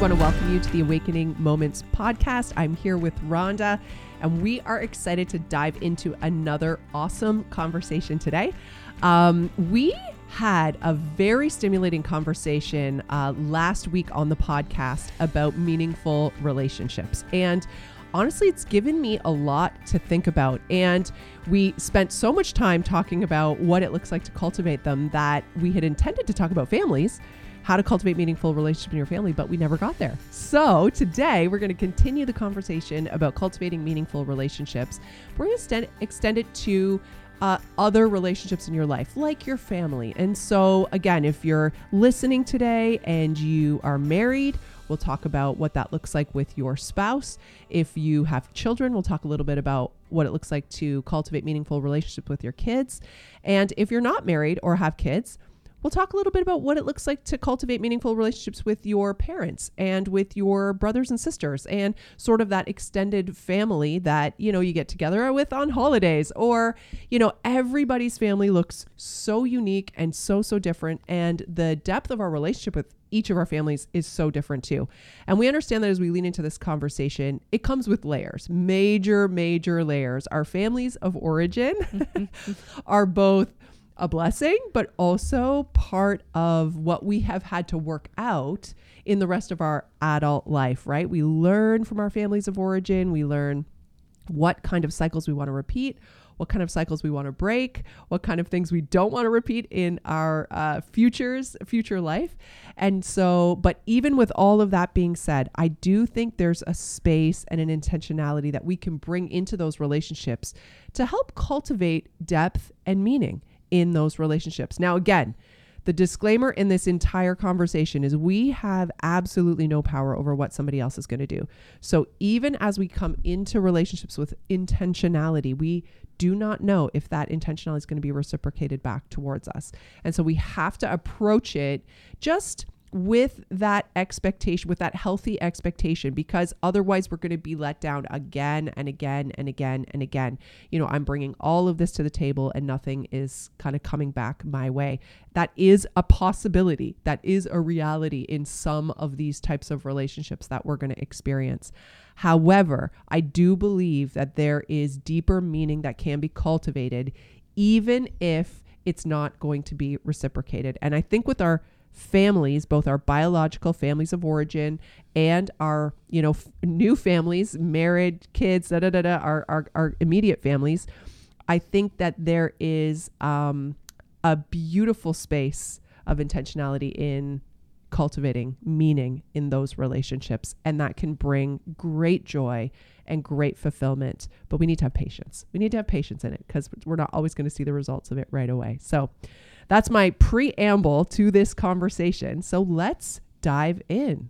want to welcome you to the Awakening Moments podcast. I'm here with Rhonda, and we are excited to dive into another awesome conversation today. Um, we had a very stimulating conversation uh, last week on the podcast about meaningful relationships. And honestly, it's given me a lot to think about. And we spent so much time talking about what it looks like to cultivate them that we had intended to talk about families how to cultivate meaningful relationships in your family, but we never got there. So today we're going to continue the conversation about cultivating meaningful relationships. We're going to extend it to uh, other relationships in your life, like your family. And so, again, if you're listening today and you are married, we'll talk about what that looks like with your spouse. If you have children, we'll talk a little bit about what it looks like to cultivate meaningful relationships with your kids. And if you're not married or have kids, We'll talk a little bit about what it looks like to cultivate meaningful relationships with your parents and with your brothers and sisters and sort of that extended family that, you know, you get together with on holidays or, you know, everybody's family looks so unique and so, so different. And the depth of our relationship with each of our families is so different too. And we understand that as we lean into this conversation, it comes with layers, major, major layers. Our families of origin are both a blessing, but also part of what we have had to work out in the rest of our adult life, right? We learn from our families of origin, we learn what kind of cycles we want to repeat, what kind of cycles we want to break, what kind of things we don't want to repeat in our uh, futures, future life. And so, but even with all of that being said, I do think there's a space and an intentionality that we can bring into those relationships to help cultivate depth and meaning in those relationships. Now, again, the disclaimer in this entire conversation is we have absolutely no power over what somebody else is going to do. So even as we come into relationships with intentionality, we do not know if that intentionality is going to be reciprocated back towards us. And so we have to approach it just with that expectation, with that healthy expectation, because otherwise we're going to be let down again and again and again and again. You know, I'm bringing all of this to the table and nothing is kind of coming back my way. That is a possibility. That is a reality in some of these types of relationships that we're going to experience. However, I do believe that there is deeper meaning that can be cultivated, even if it's not going to be reciprocated. And I think with our families, both our biological families of origin and our, you know, f- new families, married, kids, da da da da, our, our, our immediate families, I think that there is um, a beautiful space of intentionality in cultivating meaning in those relationships. And that can bring great joy and great fulfillment. But we need to have patience. We need to have patience in it because we're not always going to see the results of it right away. So, that's my preamble to this conversation. So let's dive in.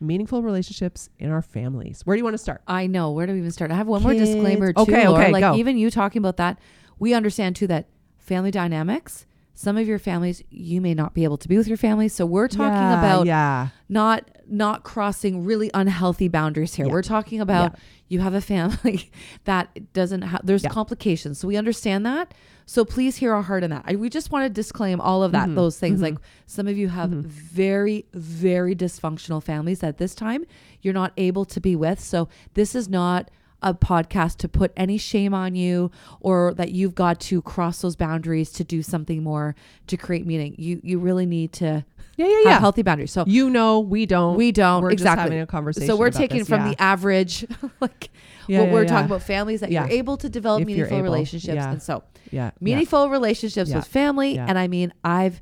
Meaningful relationships in our families. Where do you want to start? I know. Where do we even start? I have one Kids. more disclaimer too. Okay, Lori. like go. even you talking about that, we understand too that family dynamics some of your families you may not be able to be with your family so we're talking yeah, about yeah. not not crossing really unhealthy boundaries here yeah. we're talking about you have a family that doesn't have there's complications so we understand that so please hear our heart in that I, we just want to disclaim all of that mm-hmm. those things mm-hmm. like some of you have mm-hmm. very very dysfunctional families at this time you're not able to be with so this is not a podcast to put any shame on you or that you've got to cross those boundaries to do something more to create meaning. You you really need to yeah, yeah, yeah. healthy boundaries. So you know, we don't. We don't. We're exactly. having a conversation. So we're taking this, from yeah. the average, like yeah, what yeah, we're talking about, families that you're able to develop if meaningful relationships, and so yeah, meaningful relationships with family. And I mean, I've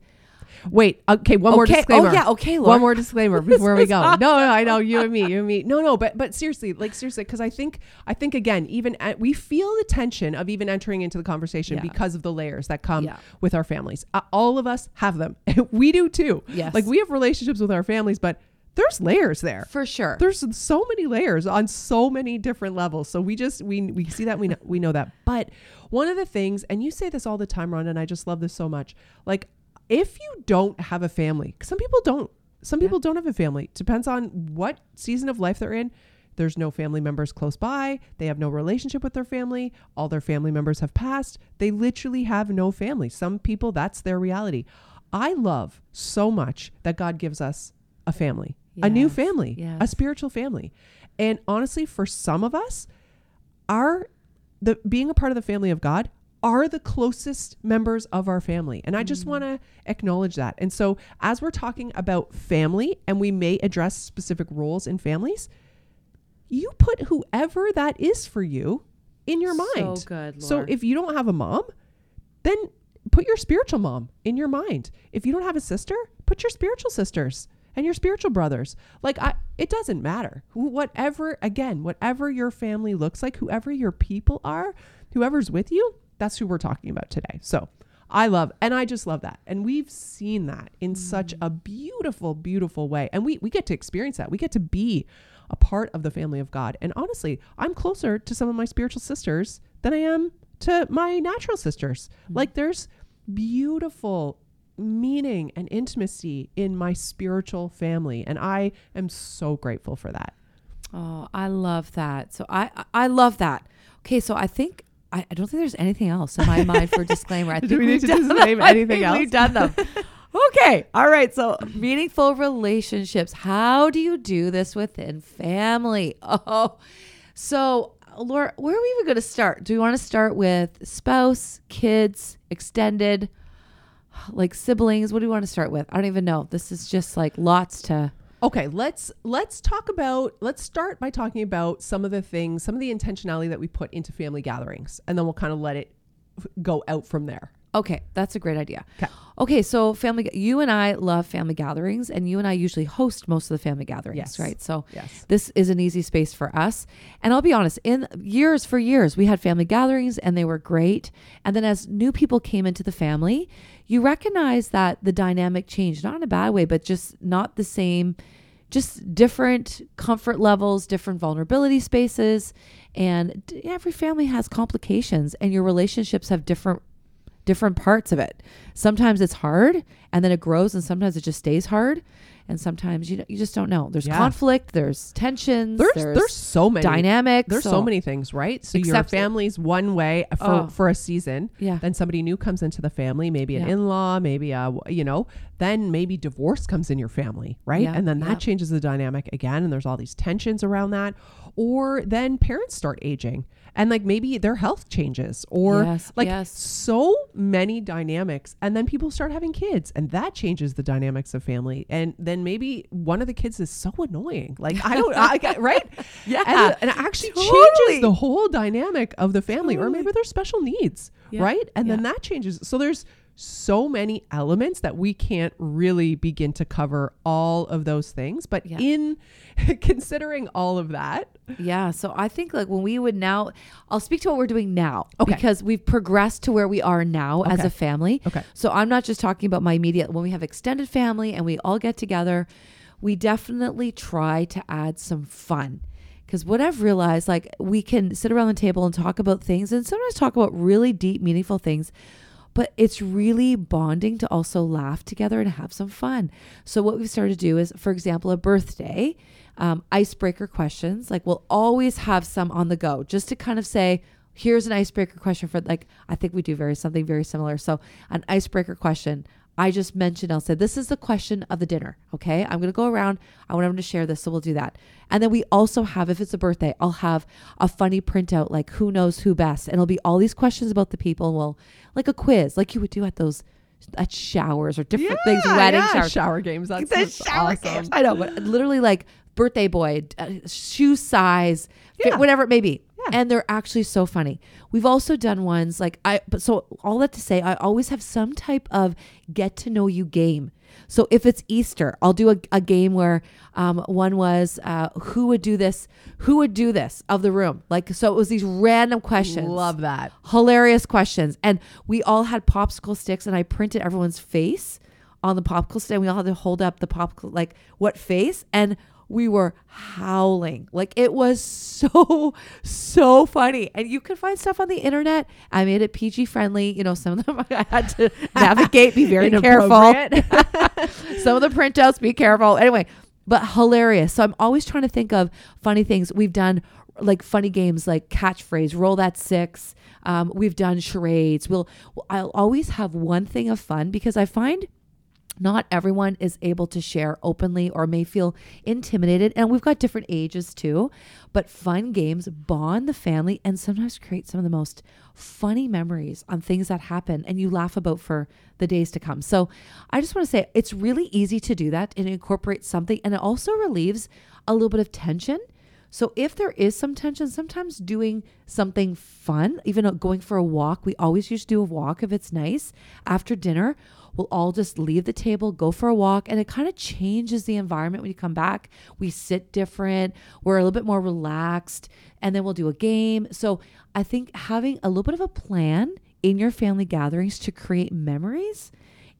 Wait, okay, one okay. more disclaimer. Oh yeah, okay, Lori. One more disclaimer before we go. No, no, I know you and me, you and me. No, no, but but seriously, like seriously, because I think I think again, even at, we feel the tension of even entering into the conversation yeah. because of the layers that come yeah. with our families. Uh, all of us have them. we do too. Yes, like we have relationships with our families, but there's layers there for sure. There's so many layers on so many different levels. So we just we we see that we know, we know that. But one of the things, and you say this all the time, Ron, and I just love this so much. Like if you don't have a family, some people don't. Some people yeah. don't have a family. Depends on what season of life they're in. There's no family members close by. They have no relationship with their family. All their family members have passed. They literally have no family. Some people, that's their reality. I love so much that God gives us a family. a new Yes, family, a spiritual family. And honestly, for some of us, our the being a part of the family of God are the closest members of our family. And I just mm. want to acknowledge that. And so as we're talking about family and we may address specific roles in families, you put whoever that is for you in your mind. So good, So if you don't have a mom, then put your spiritual mom in your mind. If you don't have a sister, put your spiritual sisters and your spiritual brothers. Like I it doesn't matter. Who whatever again, whatever your family looks like, whoever your people are, whoever's with you, that's who we're talking about today. So I love and I just love that. And we've seen that in such mm. a beautiful, beautiful way. And we we get to experience that. We get to be a part of the family of God. And honestly, I'm closer to some of my spiritual sisters than I am to my natural sisters. Mm. Like there's beautiful meaning and intimacy in my spiritual family. And I am so grateful for that. Oh, I love that. So I I- I love that. Okay, so I think I, I don't think there's anything else in my mind for disclaimer. I Do think we need to disclaim anything else? We've done them. okay. All right. So meaningful relationships. How do you do this within family? Oh, so Lori, where are we even going to start? Do we want to start with spouse, kids, extended, like siblings? What do we want to start with? I don't even know. This is just like lots to. Okay, let's let's talk about let's start by talking about some of the things, some of the intentionality that we put into family gatherings, and then we'll kind of let it go out from there. Okay, that's a great idea. Okay, so family, you and I love family gatherings, and you and I usually host most of the family gatherings, Yes. right? So Yes. this is an easy space for us. And I'll be honest, in years for years, we had family gatherings and they were great. And then as new people came into the family, you recognize that the dynamic changed, not in a bad way, but just not the same, just different comfort levels, different vulnerability spaces. And every family has complications and your relationships have different different parts of it. Sometimes it's hard and then it grows and sometimes it just stays hard and sometimes you you just don't know. There's Yeah. conflict, there's tensions, There's there's, there's, so many dynamics. There's so, many things, right? So your family's one way for Oh. for a season. Yeah. Then somebody new comes into the family, maybe an Yeah. in-law, maybe a you know, then maybe divorce comes in your family, right? Yeah, And then that changes the dynamic again and there's all these tensions around that. Or then parents start aging and like maybe their health changes or Yes, like yes. so many dynamics and then people start having kids and that changes the dynamics of family. And then maybe one of the kids is so annoying. Like i don't I, get- right? Yeah, and, and it actually totally. changes the whole dynamic of the family or maybe there's special needs Yeah, right? And then that changes. So there's so many elements that we can't really begin to cover all of those things but Yeah. in considering all of that Yeah. So I think like when we would now, I'll speak to what we're doing now Okay. because we've progressed to where we are now as a family. Okay. So I'm not just talking about my immediate, when we have extended family and we all get together, we definitely try to add some fun. Because what I've realized, like we can sit around the table and talk about things and sometimes talk about really deep, meaningful things. But it's really bonding to also laugh together and have some fun. So, what we've started to do is, for example, a birthday, um, icebreaker questions. Like, we'll always have some on the go just to kind of say, here's an icebreaker question for, like, I think we do very something very similar. So, an icebreaker question. I just mentioned, I'll say, this is the question of the dinner. Okay. I'm going to go around. I want everyone to share this. So we'll do that. And then we also have, if it's a birthday, I'll have a funny printout, like who knows who best. And it'll be all these questions about the people. And we'll, like a quiz, like you would do at those, at showers or different things, Yeah, wedding yeah, showers. shower games that's, that's shower awesome. games. I know, but literally like birthday boy, uh, shoe size, Yeah. whatever it may be. Yeah. And they're actually so funny. We've also done ones like I, but so all that to say, I always have some type of get to know you game. So if it's Easter, I'll do a, a game where um, one was uh, who would do this, who would do this of the room. Like, so it was these random questions love that hilarious questions. And we all had popsicle sticks, and I printed everyone's face on the popsicle stick. And We all had to hold up the popsicle, like what face, and we were howling. Like it was so so funny. And you can find stuff on the internet. I made it PG friendly. You know, some of them I had to navigate, be very careful. Some of the printouts, be careful. Anyway, but hilarious. So I'm always trying to think of funny things. We've done like funny games like catchphrase, roll that six. Um, we've done charades. We'll I'll always have one thing of fun because I find not everyone is able to share openly or may feel intimidated. And we've got different ages too. But fun games bond the family and sometimes create some of the most funny memories on things that happen and you laugh about for the days to come. So I just want to say it's really easy to do that and incorporate something. And it also relieves a little bit of tension. So if there is some tension, sometimes doing something fun, even going for a walk, we always used to do a walk if it's nice after dinner we'll all just leave the table, go for a walk, and it kind of changes the environment when you come back. We sit different, we're a little bit more relaxed, and then we'll do a game. So I think having a little bit of a plan in your family gatherings to create memories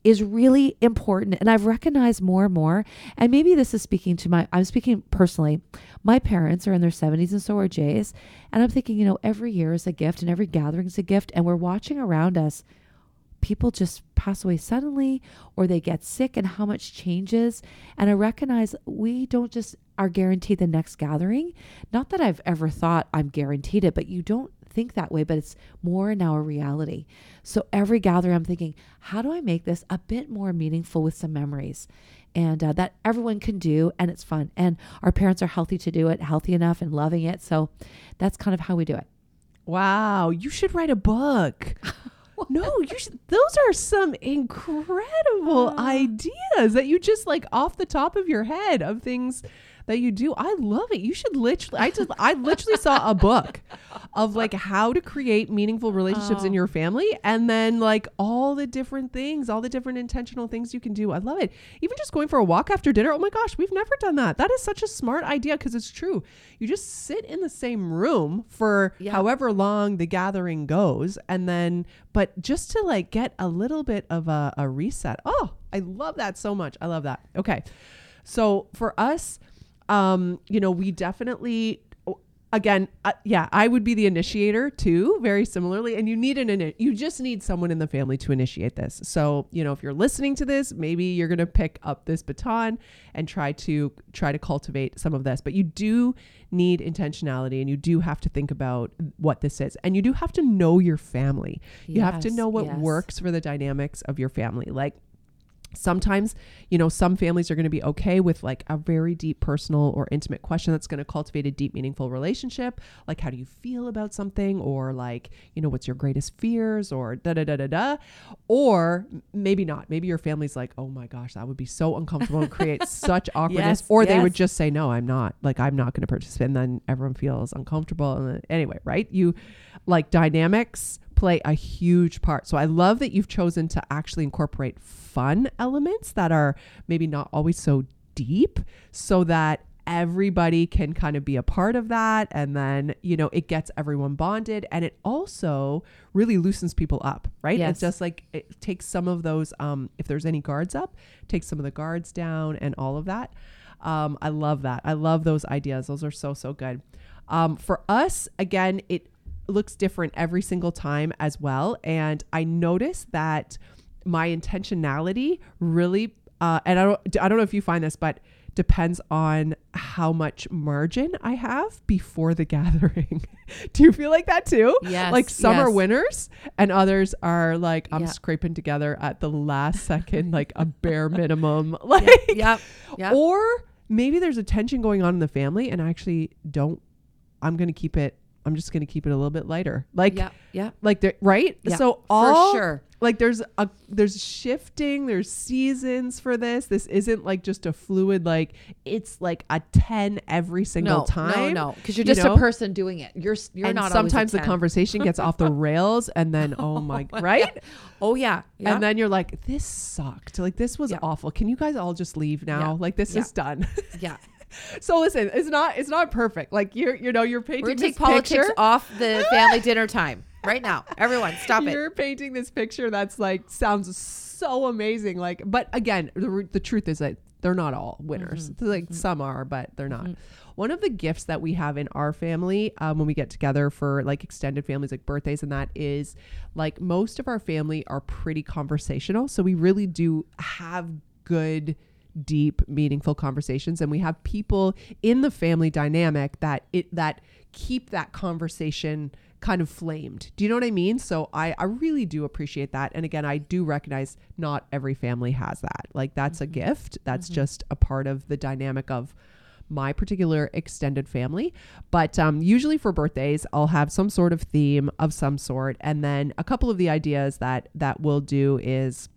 is really important. And I've recognized more and more, and maybe this is speaking to my, I'm speaking personally. My parents are in their 70s and so are Jay's. And I'm thinking, you know, every year is a gift and every gathering is a gift. And we're watching around us people just pass away suddenly or they get sick and how much changes. And I recognize we don't just are guaranteed the next gathering. Not that I've ever thought I'm guaranteed it, but you don't think that way, but it's more now a reality. So every gathering, I'm thinking, how do I make this a bit more meaningful with some memories? And uh, that everyone can do, and it's fun. And our parents are healthy to do it, healthy enough and loving it. So that's kind of how we do it. Wow, you should write a book. no, you should, those are some incredible uh, ideas that you just like off the top of your head of things that you do. I love it. You should literally I just I literally saw a book of like how to create meaningful relationships oh. in your family and then like all the different things, all the different intentional things you can do. I love it. Even just going for a walk after dinner. Oh my gosh, we've never done that. That is such a smart idea because it's true. You just sit in the same room for yeah. however long the gathering goes and then but just to like get a little bit of a, a reset. Oh, I love that so much. I love that. Okay. So for us, um, you know, we definitely again, uh, yeah, I would be the initiator too, very similarly. And you need an, you just need someone in the family to initiate this. So, you know, if you're listening to this, maybe you're going to pick up this baton and try to, try to cultivate some of this, but you do need intentionality and you do have to think about what this is. And you do have to know your family. You have to know what yes. works for the dynamics of your family. Like, Sometimes, you know, some families are going to be okay with like a very deep personal or intimate question that's going to cultivate a deep, meaningful relationship. Like, how do you feel about something? Or like, you know, what's your greatest fears? Or da da da da da. Or maybe not. Maybe your family's like, oh my gosh, that would be so uncomfortable and create such awkwardness. Yes, or yes. they would just say, no, I'm not. Like, I'm not going to participate. And then everyone feels uncomfortable. And anyway, right? You like dynamics play a huge part. So I love that you've chosen to actually incorporate fun elements that are maybe not always so deep so that everybody can kind of be a part of that. And then you know it gets everyone bonded and it also really loosens people up right? Yes. it's just like it takes some of those um if there's any guards up takes some of the guards down and all of that. Um i love that. I love those ideas. Those are so so good. Um for us again it looks different every single time as well. And I noticed that my intentionality really, uh, and I don't, I don't know if you find this, but depends on how much margin I have before the gathering. Do you feel like that too? Yes. Like some yes. are winners and others are like, I'm yeah. scraping together at the last second, like a bare minimum. Like, yep. Yep. yep. Or maybe there's a tension going on in the family and I actually don't, I'm going to keep it I'm just going to keep it a little bit lighter. Like, yeah, yeah. Like, the, right? Yeah, so all, for sure. Like, there's a there's shifting. There's seasons for this. This isn't like just a fluid. Like, it's like a ten every single no, time. No, no, because you're just you know? a person doing it. You're you're and not. Sometimes the conversation gets off the rails, and then oh my, right? Oh yeah, yeah. And then you're like, this sucked. Like, this was awful. Can you guys all just leave now? Like, this is done. yeah. so listen, it's not it's not perfect. Like you're you know you're painting. We're take politics picture. off the family dinner time right now. Everyone, stop it. You're painting this picture that's like sounds so amazing. Like, but again, the the truth is that they're not all winners. Mm-hmm. Like mm-hmm. some are, but they're not. Mm-hmm. One of the gifts that we have in our family um, when we get together for like extended families, like birthdays and that, is like most of our family are pretty conversational. So we really do have good deep meaningful conversations and we have people in the family dynamic that it that keep that conversation kind of flamed. Do you know what I mean? So I, I really do appreciate that. And again, I do recognize not every family has that. Like that's mm-hmm. a gift. That's mm-hmm. just a part of the dynamic of my particular extended family. But um, usually for birthdays, I'll have some sort of theme of some sort. And then a couple of the ideas that that we'll do is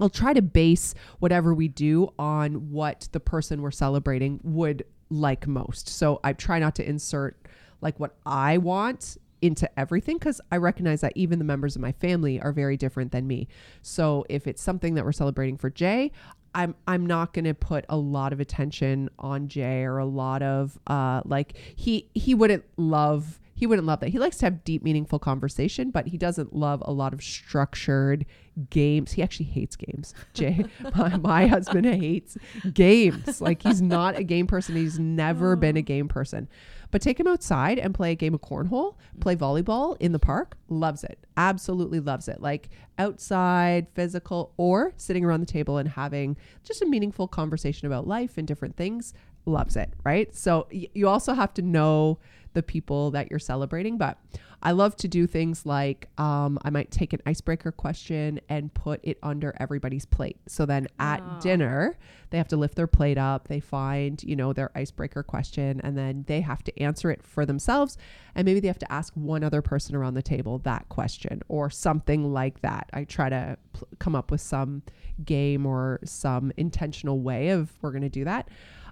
I'll try to base whatever we do on what the person we're celebrating would like most. So I try not to insert like what I want into everything because I recognize that even the members of my family are very different than me. So if it's something that we're celebrating for Jay, I'm I'm not going to put a lot of attention on Jay or a lot of uh like he he wouldn't love he wouldn't love that. He likes to have deep, meaningful conversation, but he doesn't love a lot of structured games. He actually hates games. Jay, my, my husband hates games. Like he's not a game person. He's never been a oh. game person. But take him outside and play a game of cornhole, play volleyball in the park. Loves it. Absolutely loves it. Like outside, physical, or sitting around the table and having just a meaningful conversation about life and different things. Loves it. Right. So y- you also have to know the people that you're celebrating. But I love to do things like um, I might take an icebreaker question and put it under everybody's plate. So then at oh. dinner, they have to lift their plate up. They find, you know, their icebreaker question and then they have to answer it for themselves. And maybe they have to ask one other person around the table that question or something like that. I try to pl- come up with some game or some intentional way of we're going to do that.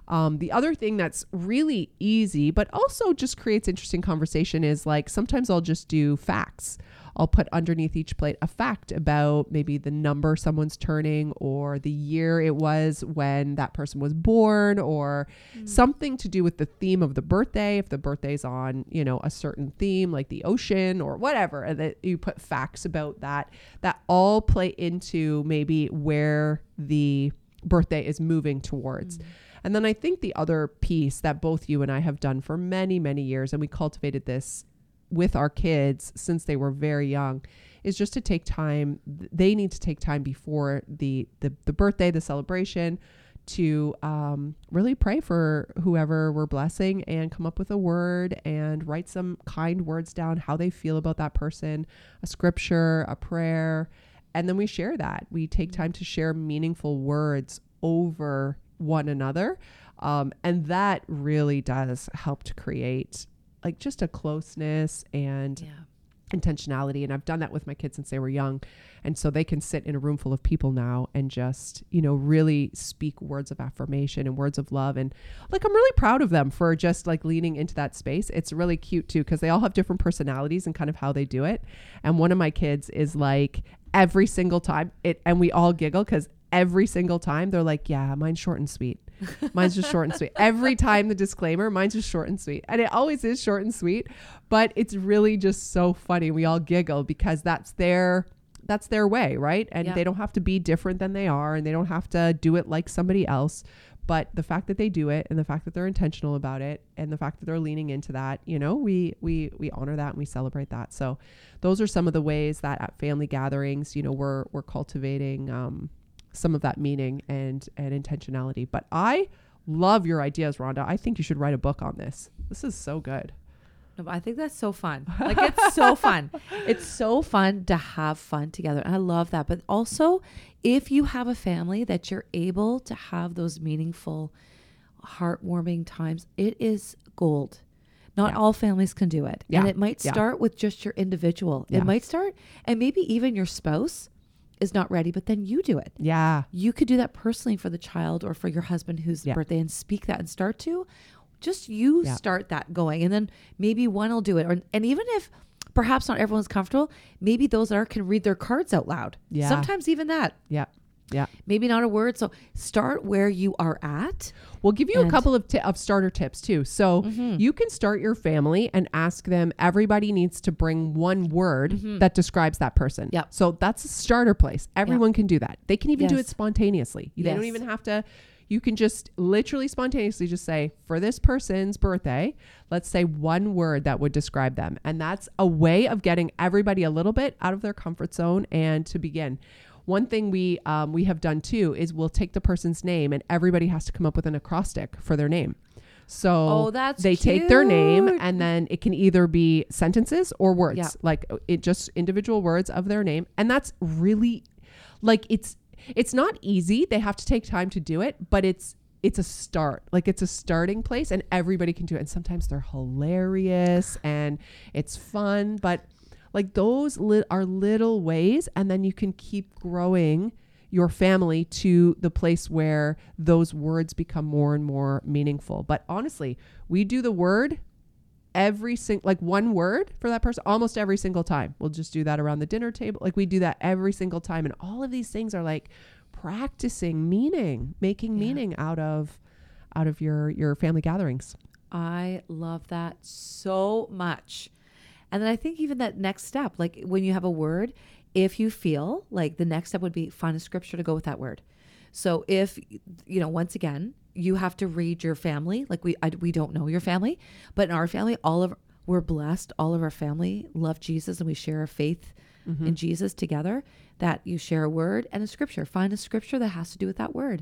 Um, the other thing that's really easy, but also just creates interesting conversation is like sometimes I'll just do facts. I'll put underneath each plate a fact about maybe the number someone's turning or the year it was when that person was born or mm. something to do with the theme of the birthday. If the birthday's on, you know, a certain theme like the ocean or whatever, and that you put facts about that, that all play into maybe where the birthday is moving towards. Mm. And then I think the other piece that both you and I have done for many, many years, and we cultivated this with our kids since they were very young, is just to take time. They need to take time before the the, the birthday, the celebration, to um, really pray for whoever we're blessing and come up with a word and write some kind words down, how they feel about that person, a scripture, a prayer. And then we share that. We take time to share meaningful words over one another. Um, and that really does help to create like just a closeness and yeah. intentionality. And I've done that with my kids since they were young. And so they can sit in a room full of people now and just, you know, really speak words of affirmation and words of love. And like, I'm really proud of them for just like leaning into that space. It's really cute too, because they all have different personalities and kind of how they do it. And one of my kids is like, every single time it, and we all giggle because every single time they're like, yeah, mine's short and sweet. Mine's just short and sweet. Every time the disclaimer, mine's just short and sweet. And it always is short and sweet, but it's really just so funny. We all giggle because that's their that's their way, right? And they don't have to be different than they are and they don't have to do it like somebody else. But the fact that they do it and the fact that they're intentional about it and the fact that they're leaning into that, you know, we we we honor that and we celebrate that. So those are some of the ways that at family gatherings, you know, we're we're cultivating um, some of that meaning and and intentionality. But I love your ideas, Rhonda. I think you should write a book on this. This is so good. No, I think that's so fun. Like it's so fun. It's so fun to have fun together. And I love that. But also, if you have a family that you're able to have those meaningful, heartwarming times, it is gold. Not yeah. all families can do it. Yeah. And it might start yeah. with just your individual. It might start and maybe even your spouse is not ready, but then you do it. Yeah. You could do that personally for the child or for your husband whose yeah. birthday and speak that and start to. Just you yeah. start that going. And then maybe one will do it. Or, and even if perhaps not everyone's comfortable, maybe those that are can read their cards out loud. Yeah. Sometimes even that. Yeah. Yeah. Maybe not a word. So start where you are at. We'll give you a couple of, t- of starter tips too. So mm-hmm. you can start your family and ask them, everybody needs to bring one word mm-hmm. that describes that person. Yeah. So that's a starter place. Everyone yep. can do that. They can even yes. do it spontaneously. They yes. don't even have to. You can just literally spontaneously just say, for this person's birthday, let's say one word that would describe them. And that's a way of getting everybody a little bit out of their comfort zone and to begin. One thing we um, we have done too is we'll take the person's name and everybody has to come up with an acrostic for their name. So Oh, that's they take their name and then it can either be sentences or words, Yeah. like uh, it just individual words of their name. And that's really like it's it's not easy. They have to take time to do it, but it's it's a start. Like it's a starting place and everybody can do it. And sometimes they're hilarious and it's fun, but like those li- are little ways and then you can keep growing your family to the place where those words become more and more meaningful. But honestly, we do the word every single like one word for that person almost every single time. We'll just do that around the dinner table. Like we do that every single time and all of these things are like practicing meaning, making Yeah. meaning out of out of your your family gatherings. I love that so much. And then I think even that next step, like when you have a word, if you feel like the next step would be find a scripture to go with that word. So if you know, once again, you have to read your family. Like we, I, we don't know your family, but in our family, all of we're blessed. All of our family love Jesus, and we share a faith in mm-hmm. Jesus together. That you share a word and a scripture. Find a scripture that has to do with that word,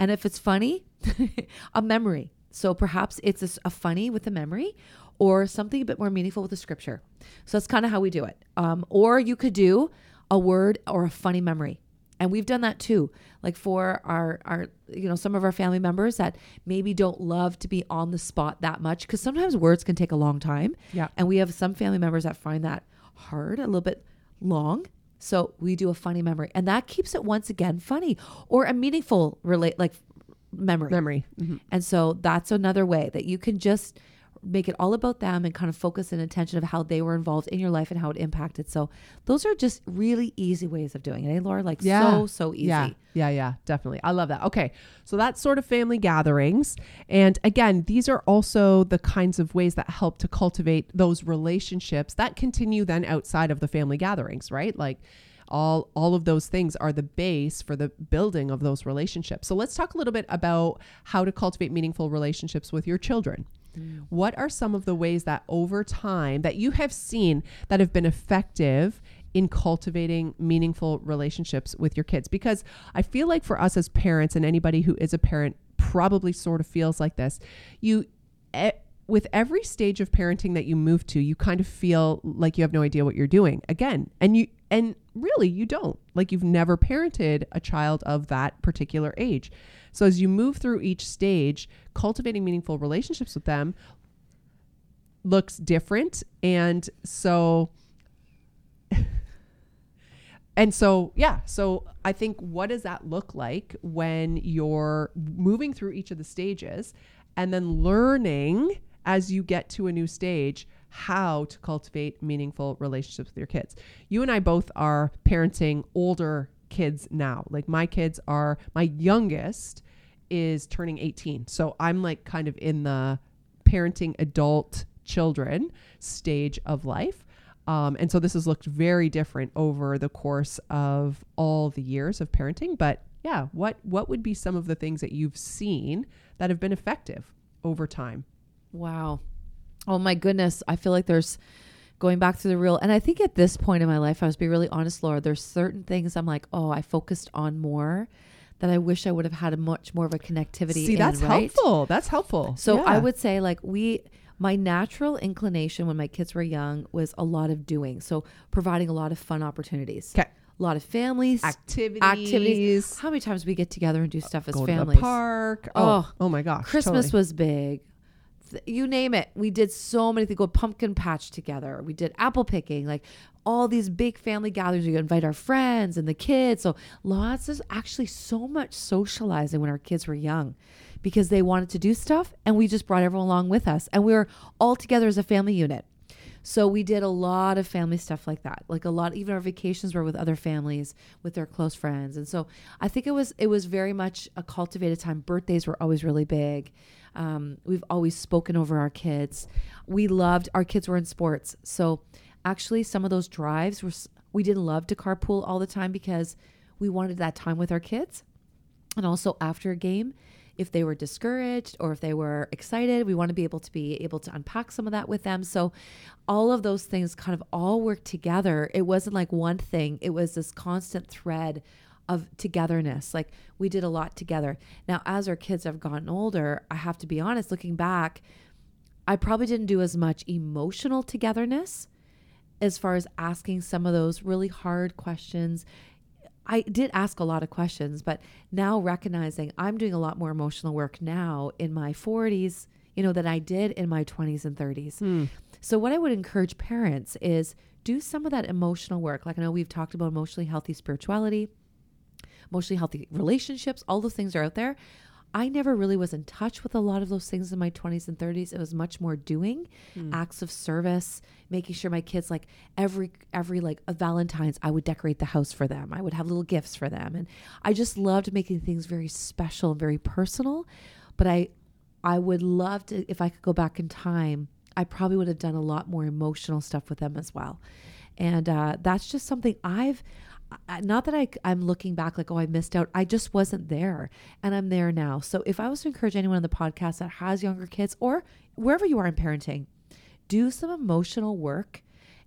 and if it's funny, a memory. So perhaps it's a funny with a memory, or something a bit more meaningful with the scripture. So that's kind of how we do it. Um, or you could do a word or a funny memory and we've done that too like for our our you know some of our family members that maybe don't love to be on the spot that much because sometimes words can take a long time Yeah. and we have some family members that find that hard a little bit long so we do a funny memory and that keeps it once again funny or a meaningful relate like memory Memory. Mhm. and so that's another way that you can just make it all about them and kind of focus and attention of how they were involved in your life and how it impacted. So those are just really easy ways of doing it. Eh, Lori? Like so, so easy. Yeah, yeah, yeah, definitely. I love that. Okay, so that's sort of family gatherings, and again, these are also the kinds of ways that help to cultivate those relationships that continue then outside of the family gatherings, right? Like all all of those things are the base for the building of those relationships. So let's talk a little bit about how to cultivate meaningful relationships with your children. Mm. What are some of the ways that over time that you have seen that have been effective in cultivating meaningful relationships with your kids? Because I feel like for us as parents and anybody who is a parent probably sort of feels like this. You e- with every stage of parenting that you move to, you kind of feel like you have no idea what you're doing again. And you and really you don't. Like you've never parented a child of that particular age. So as you move through each stage, cultivating meaningful relationships with them looks different. And so and so yeah, so I think what does that look like when you're moving through each of the stages and then learning as you get to a new stage how to cultivate meaningful relationships with your kids. You and I both are parenting older kids now. Like my kids are my youngest is turning 18. So I'm like kind of in the parenting adult children stage of life. Um, and so this has looked very different over the course of all the years of parenting. But yeah, what what would be some of the things that you've seen that have been effective over time? Wow. Oh my goodness. I feel like there's going back to the real and I think at this point in my life, I was be really honest, Lori, there's certain things I'm like, oh, I focused on more that I wish I would have had a much more of a connectivity. See, in, that's right? helpful. That's helpful. So I would say like we my natural inclination when my kids were young was a lot of doing. So providing a lot of fun opportunities. 'Kay. A lot of families. activities. activities. How many times we get together and do stuff as Go families? to the park. Oh, Oh, oh my gosh. Christmas totally. was big. You name it. We did so many things. Go pumpkin patch together. We did apple picking, like all these big family gatherings. We invite our friends and the kids. So lots of actually so much socializing when our kids were young because they wanted to do stuff and we just brought everyone along with us. And we were all together as a family unit. So we did a lot of family stuff like that. Like a lot even our vacations were with other families, with their close friends. And so I think it was it was very much a cultivated time. Birthdays were always really big. Um, we've always spoken over our kids. We loved our kids were in sports. So actually some of those drives were we didn't love to carpool all the time because we wanted that time with our kids. And also after a game, if they were discouraged or if they were excited, we want to be able to be able to unpack some of that with them. So all of those things kind of all work together. It wasn't like one thing, it was this constant thread of togetherness. Like we did a lot together. Now, as our kids have gotten older, I have to be honest, looking back, I probably didn't do as much emotional togetherness as far as asking some of those really hard questions. I did ask a lot of questions, but now recognizing I'm doing a lot more emotional work now in my 40s, you know, than I did in my 20s and 30s. Hmm. So, what I would encourage parents is do some of that emotional work. Like I know we've talked about emotionally healthy spirituality, emotionally healthy relationships, all those things are out there. I never really was in touch with a lot of those things in my 20s and 30s. It was much more doing mm. acts of service, making sure my kids like every every like a Valentine's I would decorate the house for them. I would have little gifts for them and I just loved making things very special and very personal. But I I would love to if I could go back in time, I probably would have done a lot more emotional stuff with them as well. And uh, that's just something I've not that I, I'm looking back like, oh, I missed out. I just wasn't there and I'm there now. So if I was to encourage anyone on the podcast that has younger kids or wherever you are in parenting, do some emotional work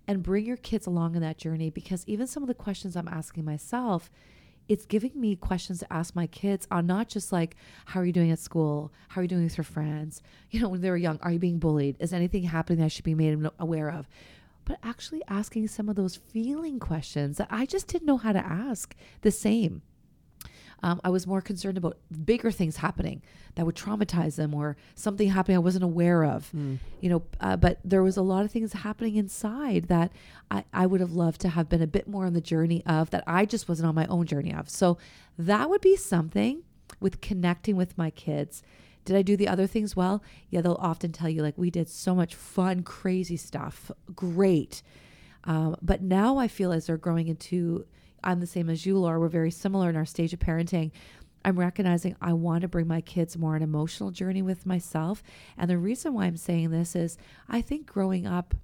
and bring your kids along in that journey because even some of the questions I'm asking myself, it's giving me questions to ask my kids on not just like, how are you doing at school? How are you doing with your friends? You know, when they were young, are you being bullied? Is anything happening that I should be made aware of? But actually asking some of those feeling questions that I just didn't know how to ask the same. Um, I was more concerned about bigger things happening that would traumatize them or something happening I wasn't aware of, mm. you know. Uh, but there was a lot of things happening inside that I, I would have loved to have been a bit more on the journey of that I just wasn't on my own journey of. So that would be something with connecting with my kids did I do the other things well? Yeah, they'll often tell you, like, we did so much fun, crazy stuff. Great. Um, but now I feel as they're growing into, I'm the same as you, Lori. We're very similar in our stage of parenting. I'm recognizing I want to bring my kids more an emotional journey with myself. And the reason why I'm saying this is I think growing up,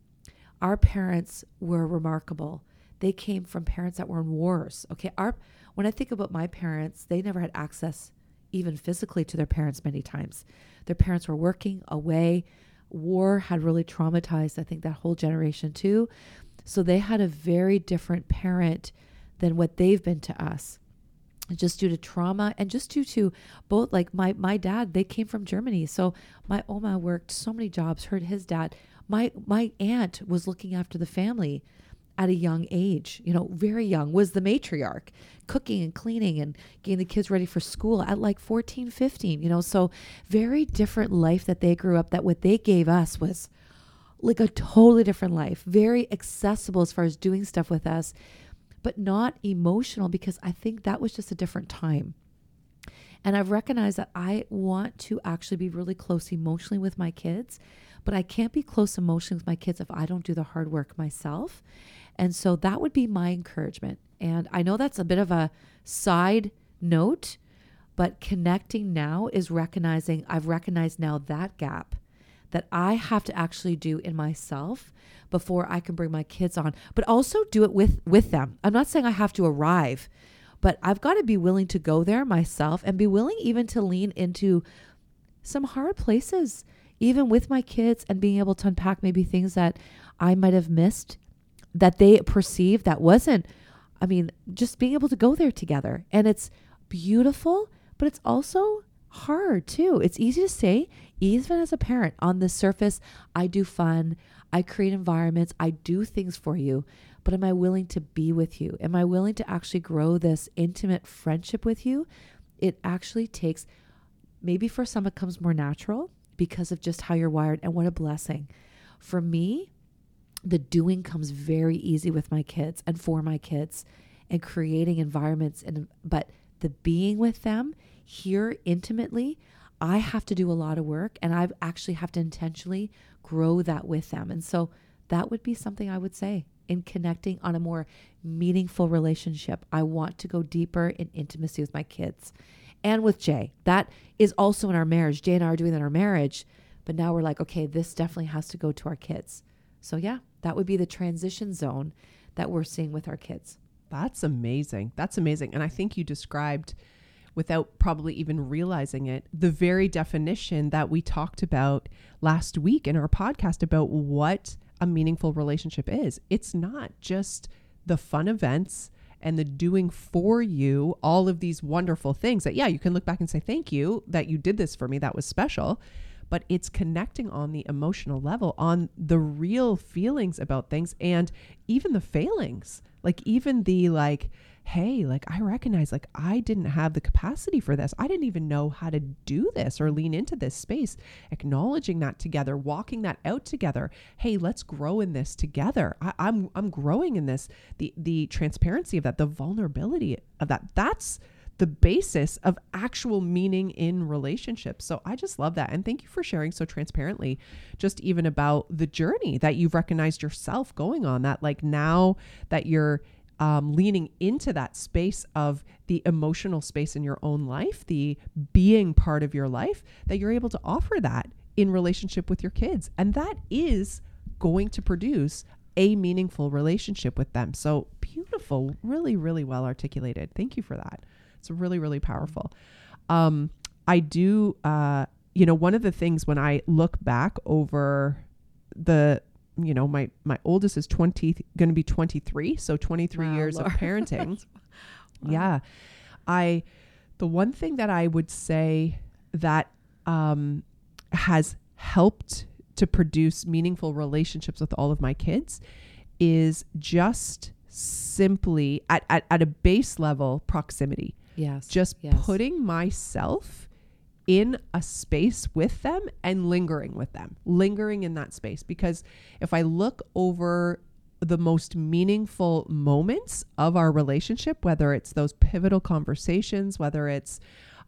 our parents were remarkable. They came from parents that were in wars. Okay. Our, when I think about my parents, they never had access even physically to their parents many times. Their parents were working away. War had really traumatized, I think, that whole generation too. So they had a very different parent than what they've been to us just due to trauma and just due to both like my my dad they came from germany so my oma worked so many jobs heard his dad my my aunt was looking after the family at a young age, you know, very young, was the matriarch, cooking and cleaning and getting the kids ready for school at like 14, 15, you know. So, very different life that they grew up, that what they gave us was like a totally different life, very accessible as far as doing stuff with us, but not emotional because I think that was just a different time. And I've recognized that I want to actually be really close emotionally with my kids, but I can't be close emotionally with my kids if I don't do the hard work myself. And so that would be my encouragement. And I know that's a bit of a side note, but connecting now is recognizing I've recognized now that gap that I have to actually do in myself before I can bring my kids on, but also do it with with them. I'm not saying I have to arrive, but I've got to be willing to go there myself and be willing even to lean into some hard places even with my kids and being able to unpack maybe things that I might have missed that they perceive that wasn't I mean, just being able to go there together. And it's beautiful, but it's also hard too. It's easy to say, even as a parent, on the surface, I do fun, I create environments, I do things for you. But am I willing to be with you? Am I willing to actually grow this intimate friendship with you? It actually takes, maybe for some, it comes more natural because of just how you're wired. And what a blessing. For me, the doing comes very easy with my kids and for my kids and creating environments and but the being with them here intimately i have to do a lot of work and i actually have to intentionally grow that with them. And so that would be something i would say in connecting on a more meaningful relationship. I want to go deeper in intimacy with my kids and with jay. That is also in our marriage. Jay and i are doing that in our marriage but now we're like okay this definitely has to go to our kids. So yeah that would be the transition zone that we're seeing with our kids. That's amazing. That's amazing. And I think you described, without probably even realizing it, the very definition that we talked about last week in our podcast about what a meaningful relationship is. It's not just the fun events and the doing for you all of these wonderful things that, yeah, you can look back and say, thank you that you did this for me. That was special. But it's connecting on the emotional level, on the real feelings about things and even the failings. Like, even the like, hey, like I recognize like I didn't have the capacity for this. I didn't even know how to do this or lean into this space. Acknowledging that together, walking that out together. Hey, let's grow in this together. I, I'm I'm growing in this. The the transparency of that, the vulnerability of that. That's the basis of actual meaning in relationships. So I just love that. And thank you for sharing so transparently, just even about the journey that you've recognized yourself going on. That, like, now that you're um, leaning into that space of the emotional space in your own life, the being part of your life, that you're able to offer that in relationship with your kids. And that is going to produce a meaningful relationship with them. So beautiful, really, really well articulated. Thank you for that. It's really, really powerful. Um, I do, uh, you know, one of the things when I look back over the you know, my my oldest is 20 going to be 23, so 23 wow, years Lord. of parenting. wow. Yeah. I the one thing that I would say that um, has helped to produce meaningful relationships with all of my kids is just simply at, at, at a base level proximity. Yes. Just yes. putting myself in a space with them and lingering with them, lingering in that space. Because if I look over the most meaningful moments of our relationship, whether it's those pivotal conversations, whether it's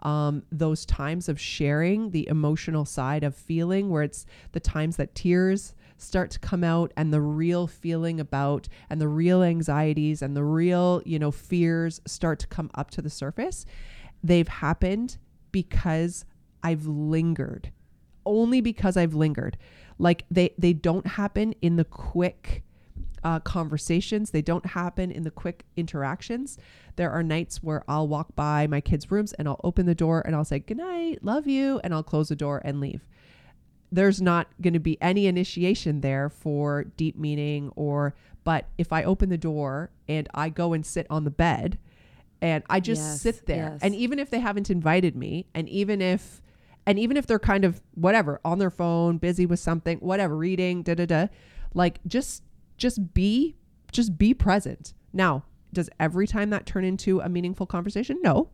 um, those times of sharing the emotional side of feeling, where it's the times that tears start to come out and the real feeling about and the real anxieties and the real, you know, fears start to come up to the surface. They've happened because I've lingered. Only because I've lingered. Like they they don't happen in the quick uh, conversations. They don't happen in the quick interactions. There are nights where I'll walk by my kids' rooms and I'll open the door and I'll say, Good night, love you, and I'll close the door and leave. There's not going to be any initiation there for deep meaning or, but if I open the door and I go and sit on the bed and I just yes, sit there. Yes. And even if they haven't invited me, and even if and even if they're kind of whatever, on their phone, busy with something, whatever, reading, da da da, like just just be just be present. Now, does every time that turn into a meaningful conversation? No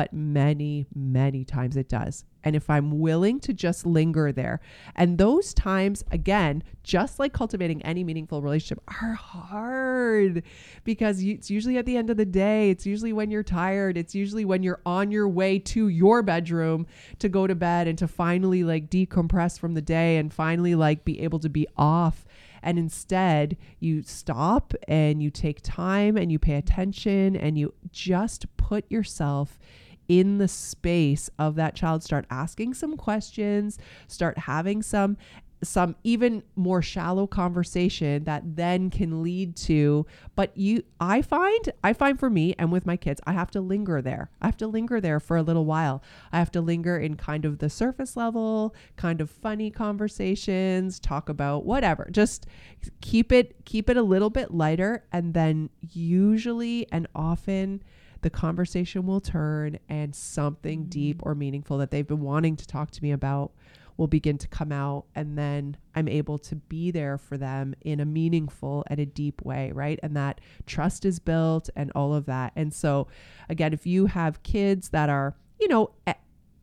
but many, many times it does. And if I'm willing to just linger there, and those times, again, just like cultivating any meaningful relationship, are hard because it's usually at the end of the day. It's usually when you're tired. It's usually when you're on your way to your bedroom to go to bed and to finally like decompress from the day and finally like be able to be off. And instead, you stop and you take time and you pay attention and you just put yourself in the space of that child start asking some questions start having some some even more shallow conversation that then can lead to but you i find i find for me and with my kids i have to linger there. I have to linger there for a little while. I have to linger in kind of the surface level kind of funny conversations talk about whatever. Just keep it keep it a little bit lighter and then usually and often the conversation will turn and something deep mm. or meaningful that they've been wanting to talk to me about will begin to come out and then I'm able to be there for them in a meaningful and a deep way, right? And that trust is built and all of that. And so again, if you have kids that are, you know,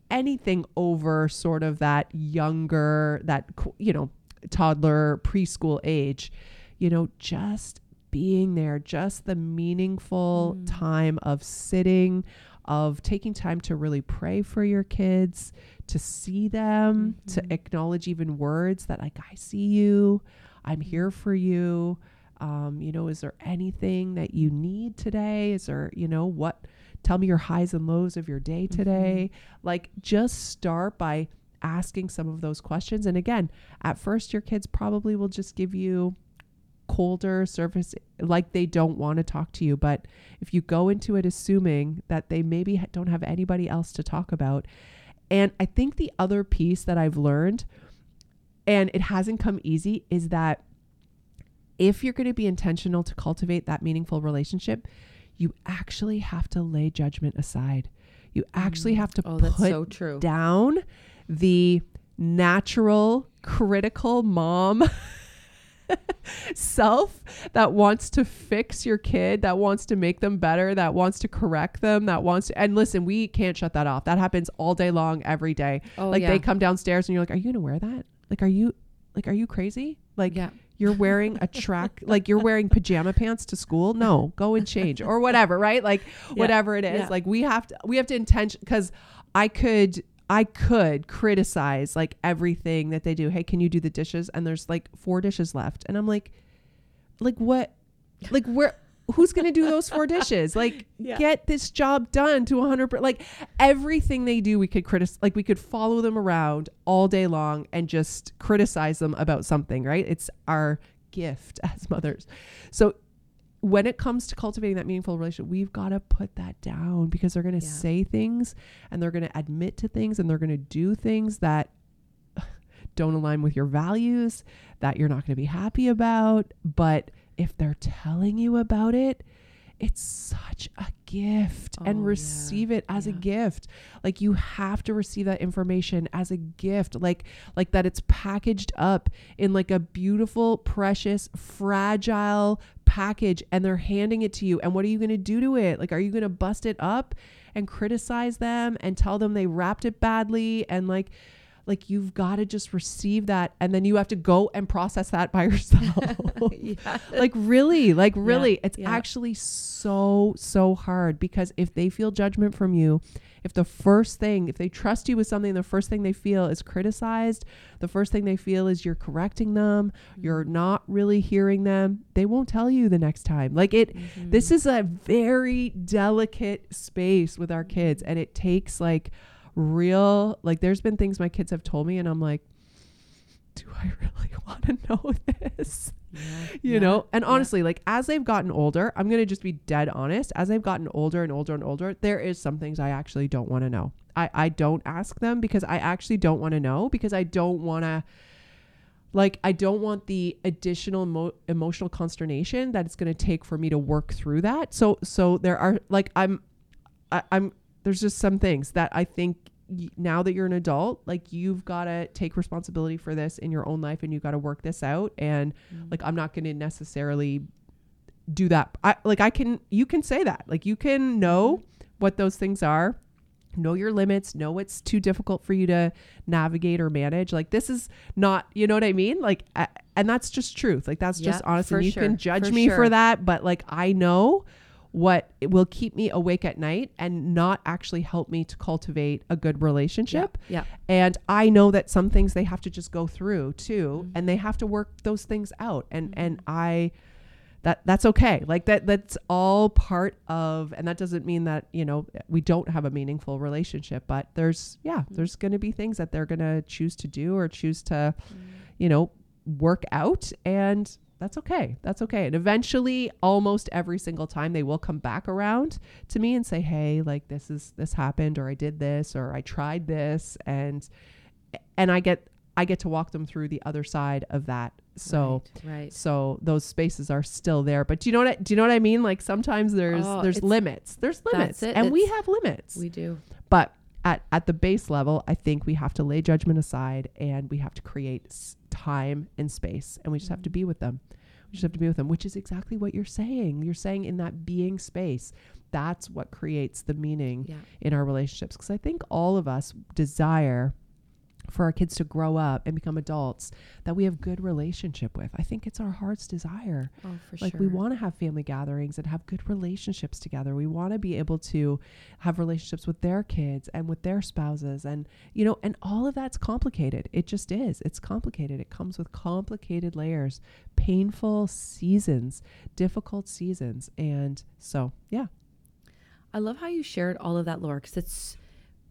anything over sort of that younger that you know, toddler preschool age, you know, just being there, just the meaningful mm. time of sitting, of taking time to really pray for your kids, to see them, mm-hmm. to acknowledge even words that, like, I see you, I'm here for you. Um, you know, is there anything that you need today? Is there, you know, what? Tell me your highs and lows of your day today. Mm-hmm. Like, just start by asking some of those questions. And again, at first, your kids probably will just give you colder surface like they don't want to talk to you but if you go into it assuming that they maybe don't have anybody else to talk about and i think the other piece that i've learned and it hasn't come easy is that if you're going to be intentional to cultivate that meaningful relationship you actually have to lay judgment aside. You actually Mm. have to Oh, put so down the natural critical mom self that wants to fix your kid, that wants to make them better, that wants to correct them, that wants to and listen, we can't shut that off. That happens all day long every day. Oh, like yeah. they come downstairs and you're like, "Are you going to wear that? Like are you like are you crazy? Like Yeah. you're wearing a track like you're wearing pajama pants to school no go and change or whatever right like whatever it is Yeah. like we have to we have to intention because i could i could criticize like everything that they do. Hey can you do the dishes? And there's like four dishes left. And i'm like like what like where who's gonna do those four dishes? Like Yeah. get this job done to 100%. like everything they do we could criticize like we could follow them around all day long and just criticize them about something right? It's our gift as mothers. So when it comes to cultivating that meaningful relationship we've got to put that down because they're going to Yeah. say things and they're going to admit to things and they're going to do things that don't align with your values that you're not going to be happy about but if they're telling you about it it's such a gift Oh, and yeah. receive it as a gift like you have to receive that information as a gift like like that it's packaged up in like a beautiful precious fragile package and they're handing it to you. And what are you going to do to it? Like are you going to bust it up and criticize them and tell them they wrapped it badly? And like like you've got to just receive that and then you have to go and process that by yourself. Yeah. like really like really it's yeah. actually so so hard because if they feel judgment from you if the first thing if they trust you with something the first thing they feel is criticized the first thing they feel is you're correcting them you're Mm-hmm. not really hearing them they won't tell you the next time like it Mm-hmm. this is a very delicate space with our kids and it takes like real like there's been things my kids have told me and i'm like do i really want to know this Yeah. you Yeah. know and Yeah. honestly like as I've gotten older i'm going to just be dead honest as I've gotten older and older and older there is some things i actually don't want to know i i don't ask them because i actually don't want to know because i don't want to like i don't want the additional emo- emotional consternation that it's going to take for me to work through that so so there are like i'm I, i'm there's just some things that i think now that you're an adult like you've got to take responsibility for this in your own life and you've got to work this out. And Mm. like i'm not going to necessarily do that. I like i can you can say that. Like you can know what those things are know your limits know what's too difficult for you to navigate or manage. Like this is not you know what i mean? Like I, and that's just truth. Like that's just Yeah, honest. for and you sure, can judge for me for that but like i know what will keep me awake at night and not actually help me to cultivate a good relationship Yeah. and I know that some things they have to just go through too, Mm-hmm. and they have to work those things out. And and I that that's okay. Like that that's all part of and that doesn't mean that, you know, we don't have a meaningful relationship, but there's yeah, Mm-hmm. there's going to be things that they're going to choose to do or choose to, Mm-hmm. you know, work out and that's okay. That's okay. And eventually almost every single time they will come back around to me and say, "Hey, like this is this happened or I did this or I tried this." And and I get I get to walk them through the other side of that. So right, right. so those spaces are still there. But do you know what I, do you know what I mean? Like sometimes there's Oh, there's limits. There's limits. it. And we have limits. we do. But at, at the base level, I think we have to lay judgment aside and we have to create s- time and space and we just have to mm-hmm. be with them. We just have to be with them, which is exactly what you're saying. You're saying in that being space, that's what creates the meaning Yeah. in our relationships. Because I think all of us desire for our kids to grow up and become adults that we have good relationship with. I think it's our heart's desire. Oh, for like sure. we want to have family gatherings and have good relationships together. We want to be able to have relationships with their kids and with their spouses and you know and all of that's complicated. It just is. It's complicated. It comes with complicated layers painful seasons difficult seasons. And so yeah. I love how you shared all of that, Lori, because it's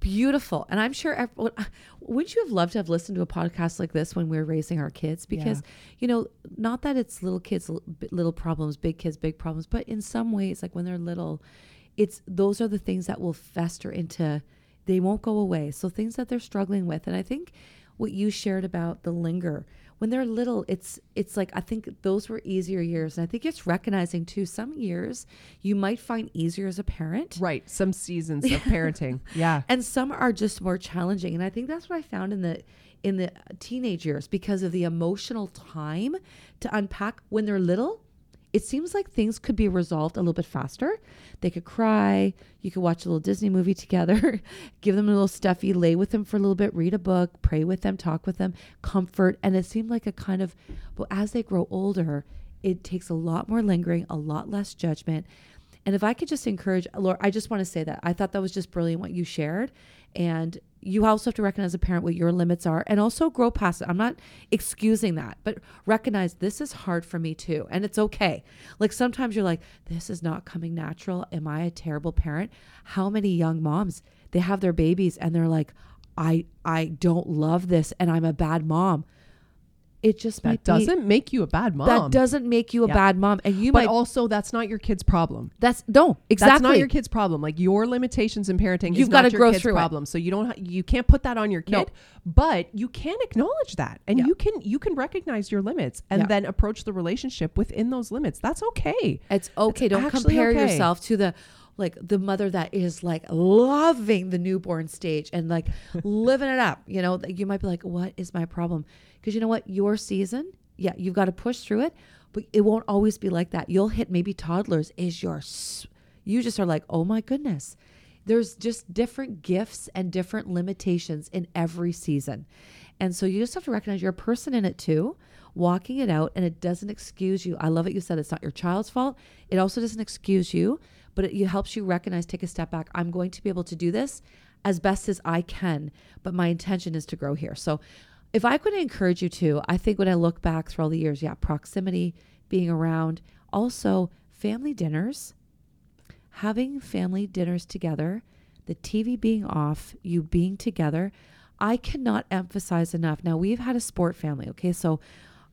beautiful. And I'm sure, everyone, wouldn't you have loved to have listened to a podcast like this when we were raising our kids? Because, you know, not that it's little kids, little problems, big kids, big problems, but in some ways, like when they're little, it's those are the things that will fester into, they won't go away. So things that they're struggling with. And I think what you shared about the linger when they're little it's it's like i think those were easier years. And i think it's recognizing too some years you might find easier as a parent. Right. Some seasons of parenting. Yeah. And some are just more challenging. And i think that's what i found in the in the teenage years because of the emotional time to unpack when they're little it seems like things could be resolved a little bit faster. They could cry. You could watch a little Disney movie together, give them a little stuffy, lay with them for a little bit, read a book, pray with them, talk with them, comfort. And it seemed like a kind of, but as they grow older, it takes a lot more lingering, a lot less judgment. And if I could just encourage, Lori, I just want to say that I thought that was just brilliant what you shared. And you also have to recognize as a parent what your limits are and also grow past it. I'm not excusing that, but recognize this is hard for me too. And it's okay. Like sometimes you're like, this is not coming natural. Am I a terrible parent? How many young moms, they have their babies and they're like, I I don't love this and I'm a bad mom it just that doesn't be, make you a bad mom. That doesn't make you a yeah. bad mom, and you but might also that's not your kid's problem. That's no exactly. That's not your kid's problem. Like your limitations in parenting, you've got to grow through problem. It. So you don't you can't put that on your kid, no. but you can acknowledge that, and yeah. you can you can recognize your limits, and yeah. then approach the relationship within those limits. That's okay. It's okay. It's don't compare okay. yourself to the like the mother that is like loving the newborn stage and like living it up. You know, you might be like, what is my problem? Because you know what? Your season, yeah, you've got to push through it, but it won't always be like that. You'll hit maybe toddlers is your, you just are like, oh my goodness. There's just different gifts and different limitations in every season. And so you just have to recognize you're a person in it too, walking it out, and it doesn't excuse you. I love what you said. It's not your child's fault. It also doesn't excuse you but it, helps you recognize, take a step back. I'm going to be able to do this as best as I can, but my intention is to grow here. So if I could encourage you to, I think when I look back through all the years, yeah, proximity, being around, also family dinners, having family dinners together, the TV being off, you being together. I cannot emphasize enough. Now, we've had a sport family, okay? So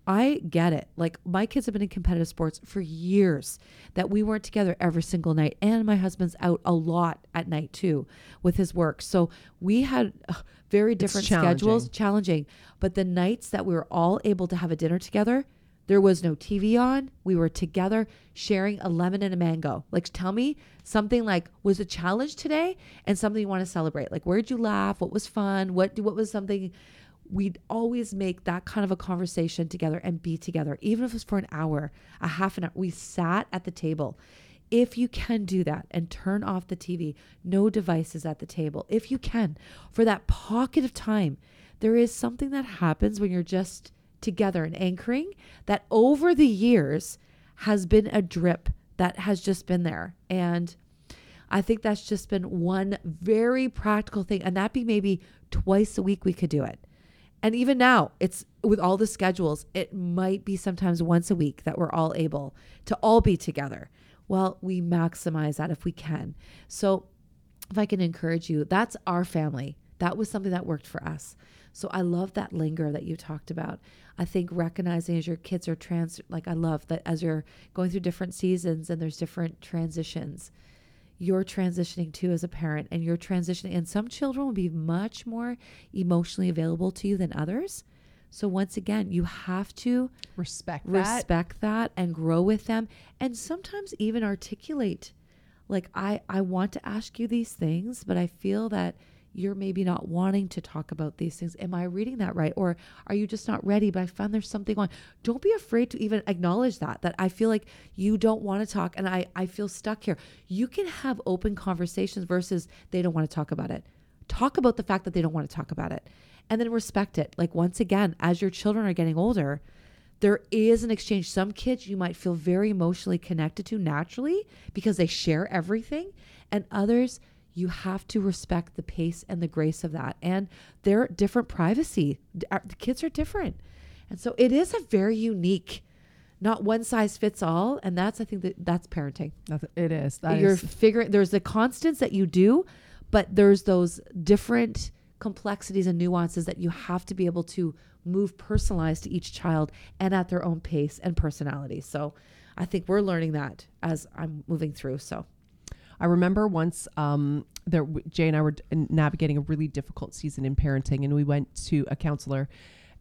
I get it. Like my kids have been in competitive sports for years that we weren't together every single night. And my husband's out a lot at night too with his work. So we had uh, very different challenging. schedules, challenging. But the nights that we were all able to have a dinner together, there was no TV on. We were together sharing a lemon and a mango. Like, tell me something like was a challenge today and something you want to celebrate. Like, where'd you laugh? What was fun? What what was something we'd always make that kind of a conversation together and be together, even if it was for an hour, a half an hour. We sat at the table. If you can do that and turn off the TV, no devices at the table, if you can, for that pocket of time, there is something that happens when you're just together and anchoring that over the years has been a drip that has just been there. And I think that's just been one very practical thing. And that'd be maybe twice a week we could do it. And even now, it's with all the schedules, it might be sometimes once a week that we're all able to all be together. Well, we maximize that if we can. So, if I can encourage you, that's our family. That was something that worked for us. So I love that linger that you talked about. I think recognizing as your kids are trans, like I love that as you're going through different seasons and there's different transitions, you're transitioning to as a parent and you're transitioning and some children will be much more emotionally available to you than others so once again you have to respect that. respect that and grow with them and sometimes even articulate like i i want to ask you these things but i feel that you're maybe not wanting to talk about these things. Am I reading that right? Or are you just not ready? But I found there's something on. Don't be afraid to even acknowledge that, that I feel like you don't want to talk and I, I feel stuck here. You can have open conversations versus they don't want to talk about it. Talk about the fact that they don't want to talk about it and then respect it. Like, once again, as your children are getting older, there is an exchange. Some kids you might feel very emotionally connected to naturally because they share everything, and others you have to respect the pace and the grace of that and their different privacy. Uh, the kids are different. And so it is a very unique, not one size fits all. And that's, I think that that's parenting. It is. That You're is. figuring, there's the constants that you do, but there's those different complexities and nuances that you have to be able to move personalized to each child and at their own pace and personality. So I think we're learning that as I'm moving through. So I remember once um, there, Jay and I were navigating a really difficult season in parenting, and we went to a counselor.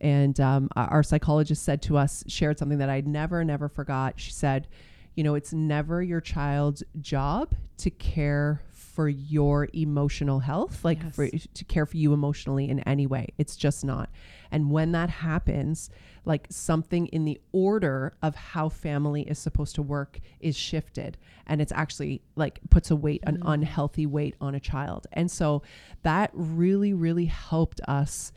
And um, our psychologist said to us, shared something that I never, never forgot. She said, You know, it's never your child's job to care for your emotional health, like yes. for, to care for you emotionally in any way. It's just not. And when that happens, like something in the order of how family is supposed to work is shifted. And it's actually like puts a weight, mm-hmm. an unhealthy weight on a child. And so that really, really helped us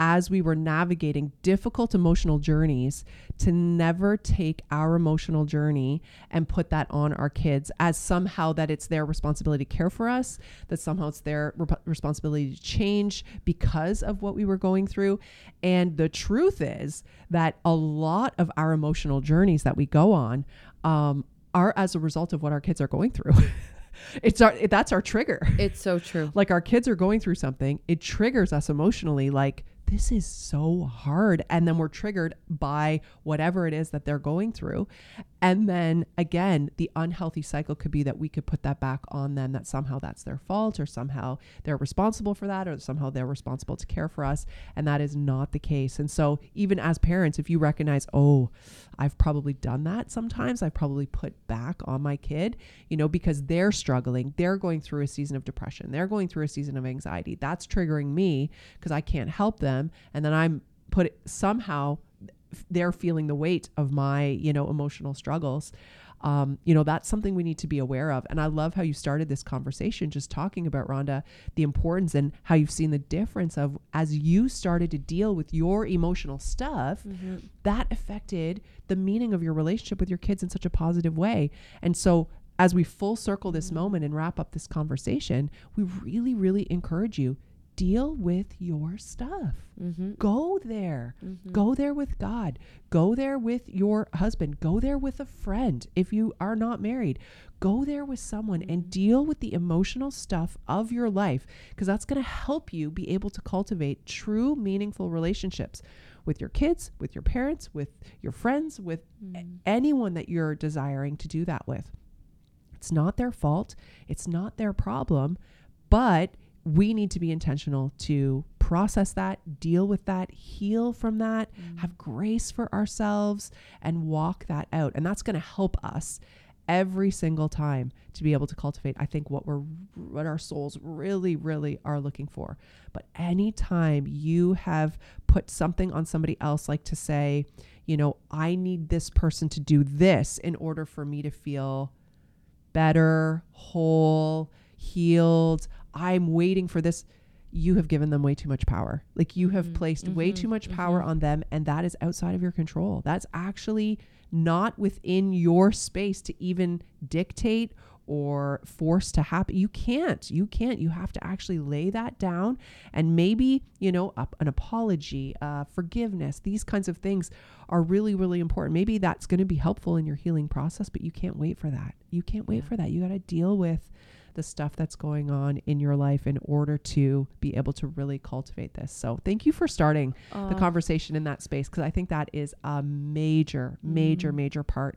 as we were navigating difficult emotional journeys to never take our emotional journey and put that on our kids as somehow that it's their responsibility to care for us, that somehow it's their rep- responsibility to change because of what we were going through. And the truth is that a lot of our emotional journeys that we go on um, are as a result of what our kids are going through. it's our that's our trigger. It's so true. like our kids are going through something, it triggers us emotionally like this is so hard. And then we're triggered by whatever it is that they're going through. And then again, the unhealthy cycle could be that we could put that back on them that somehow that's their fault or somehow they're responsible for that or somehow they're responsible to care for us. And that is not the case. And so, even as parents, if you recognize, oh, I've probably done that sometimes, I've probably put back on my kid, you know, because they're struggling, they're going through a season of depression, they're going through a season of anxiety. That's triggering me because I can't help them. And then I'm put somehow they're feeling the weight of my you know emotional struggles um, you know that's something we need to be aware of and i love how you started this conversation just talking about rhonda the importance and how you've seen the difference of as you started to deal with your emotional stuff mm-hmm. that affected the meaning of your relationship with your kids in such a positive way and so as we full circle this mm-hmm. moment and wrap up this conversation we really really encourage you deal with your stuff. Mm-hmm. Go there. Mm-hmm. Go there with God. Go there with your husband. Go there with a friend. If you are not married, go there with someone and mm-hmm. deal with the emotional stuff of your life because that's going to help you be able to cultivate true, meaningful relationships with your kids, with your parents, with your friends, with mm. anyone that you're desiring to do that with. It's not their fault, it's not their problem, but we need to be intentional to process that, deal with that, heal from that, mm. have grace for ourselves, and walk that out. And that's going to help us every single time to be able to cultivate i think what we're what our souls really really are looking for but anytime you have put something on somebody else like to say you know i need this person to do this in order for me to feel better whole healed I'm waiting for this. You have given them way too much power. Like you have mm-hmm. placed mm-hmm. way too much power mm-hmm. on them, and that is outside of your control. That's actually not within your space to even dictate or forced to happen. You can't. You can't. You have to actually lay that down and maybe, you know, up an apology, uh, forgiveness, these kinds of things are really, really important. Maybe that's going to be helpful in your healing process, but you can't wait for that. You can't wait yeah. for that. You got to deal with the stuff that's going on in your life in order to be able to really cultivate this. So thank you for starting uh, the conversation in that space because I think that is a major, major, mm. major part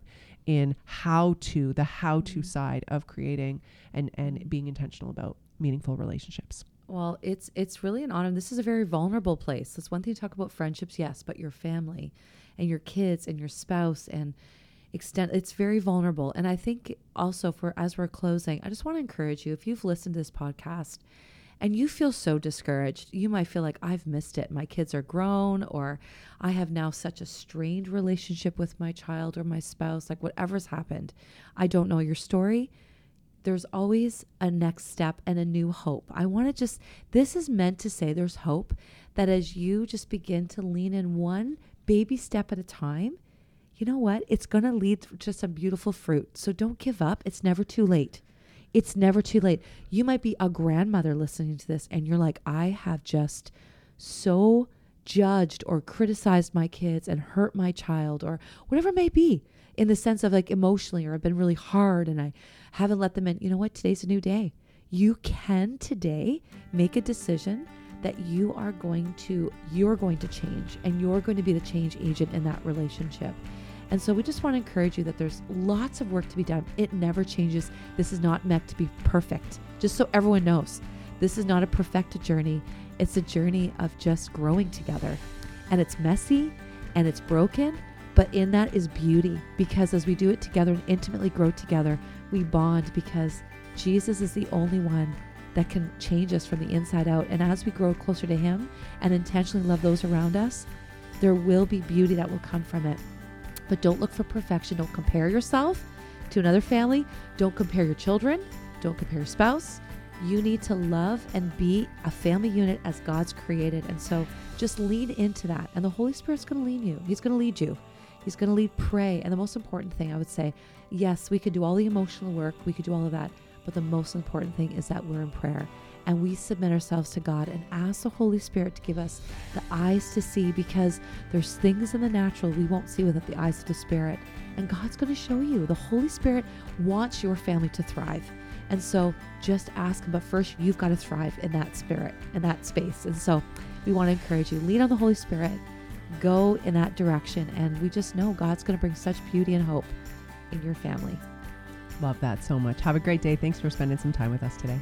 in how to the how to mm. side of creating and and being intentional about meaningful relationships. Well, it's it's really an honor. This is a very vulnerable place. It's one thing to talk about friendships, yes, but your family and your kids and your spouse and extent it's very vulnerable and i think also for as we're closing i just want to encourage you if you've listened to this podcast and you feel so discouraged you might feel like i've missed it my kids are grown or i have now such a strained relationship with my child or my spouse like whatever's happened i don't know your story there's always a next step and a new hope i want to just this is meant to say there's hope that as you just begin to lean in one baby step at a time you know what? It's going to lead to some beautiful fruit. So don't give up. It's never too late. It's never too late. You might be a grandmother listening to this and you're like, I have just so judged or criticized my kids and hurt my child or whatever it may be in the sense of like emotionally or I've been really hard and I haven't let them in. You know what? Today's a new day. You can today make a decision that you are going to you're going to change and you're going to be the change agent in that relationship And so we just want to encourage you that there's lots of work to be done. It never changes. This is not meant to be perfect, just so everyone knows. This is not a perfected journey. It's a journey of just growing together. And it's messy and it's broken, but in that is beauty because as we do it together and intimately grow together, we bond because Jesus is the only one that can change us from the inside out. And as we grow closer to Him and intentionally love those around us, there will be beauty that will come from it. But don't look for perfection. Don't compare yourself to another family. Don't compare your children. Don't compare your spouse. You need to love and be a family unit as God's created. And so just lean into that. And the Holy Spirit's going to lead you. He's going to lead you. He's going to lead pray. And the most important thing I would say, yes, we could do all the emotional work. We could do all of that. But the most important thing is that we're in prayer and we submit ourselves to God and ask the Holy Spirit to give us the eyes to see because there's things in the natural we won't see without the eyes of the Spirit. And God's going to show you. The Holy Spirit wants your family to thrive. And so just ask. But first, you've got to thrive in that spirit, in that space. And so we want to encourage you lean on the Holy Spirit, go in that direction. And we just know God's going to bring such beauty and hope in your family. Love that so much. Have a great day. Thanks for spending some time with us today.